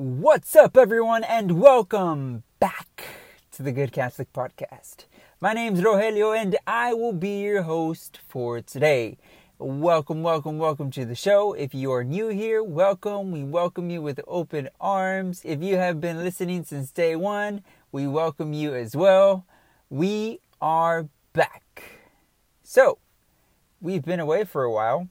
What's up, everyone, and welcome back to the Good Catholic Podcast. My name's Rogelio, and I will be your host for today. Welcome, welcome, welcome to the show. If you are new here, welcome. We welcome you with open arms. If you have been listening since day one, we welcome you as well. We are back. So, we've been away for a while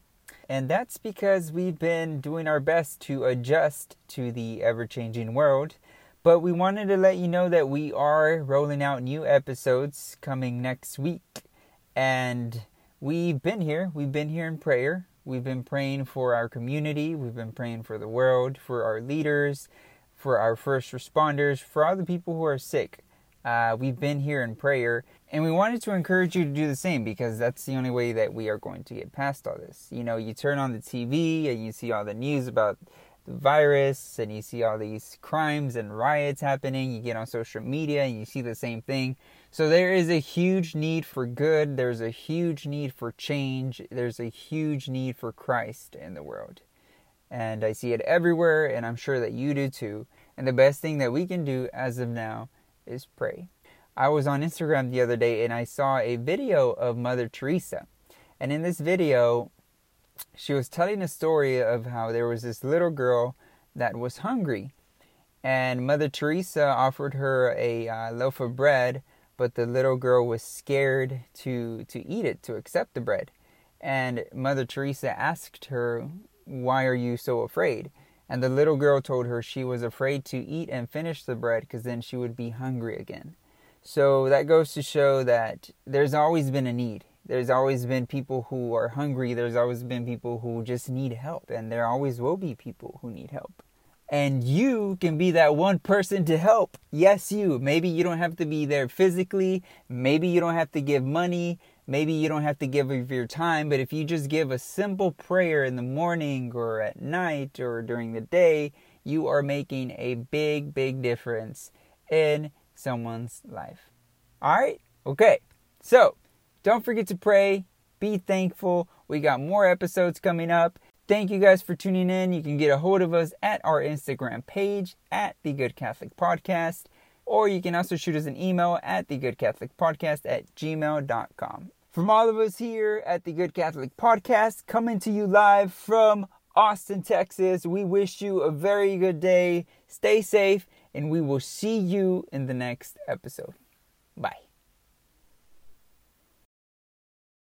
and that's because we've been doing our best to adjust to the ever changing world. But we wanted to let you know that we are rolling out new episodes coming next week. And we've been here. We've been here in prayer. We've been praying for our community. We've been praying for the world, for our leaders, for our first responders, for all the people who are sick. Uh, we've been here in prayer, and we wanted to encourage you to do the same because that's the only way that we are going to get past all this. You know, you turn on the TV and you see all the news about the virus, and you see all these crimes and riots happening. You get on social media and you see the same thing. So there is a huge need for good, there's a huge need for change, there's a huge need for Christ in the world. And I see it everywhere, and I'm sure that you do too. And the best thing that we can do as of now is pray. I was on Instagram the other day and I saw a video of Mother Teresa. And in this video, she was telling a story of how there was this little girl that was hungry. And Mother Teresa offered her a uh, loaf of bread, but the little girl was scared to, to eat it, to accept the bread. And Mother Teresa asked her, Why are you so afraid? And the little girl told her she was afraid to eat and finish the bread because then she would be hungry again. So that goes to show that there's always been a need. There's always been people who are hungry. There's always been people who just need help. And there always will be people who need help. And you can be that one person to help. Yes, you. Maybe you don't have to be there physically. Maybe you don't have to give money. Maybe you don't have to give of your time, but if you just give a simple prayer in the morning or at night or during the day, you are making a big, big difference in someone's life. All right? Okay. So, don't forget to pray, be thankful. We got more episodes coming up. Thank you guys for tuning in. You can get a hold of us at our Instagram page at the Good Catholic Podcast, or you can also shoot us an email at the Good Catholic Podcast at gmail.com. From all of us here at the Good Catholic Podcast, coming to you live from Austin, Texas, we wish you a very good day. Stay safe, and we will see you in the next episode. Bye.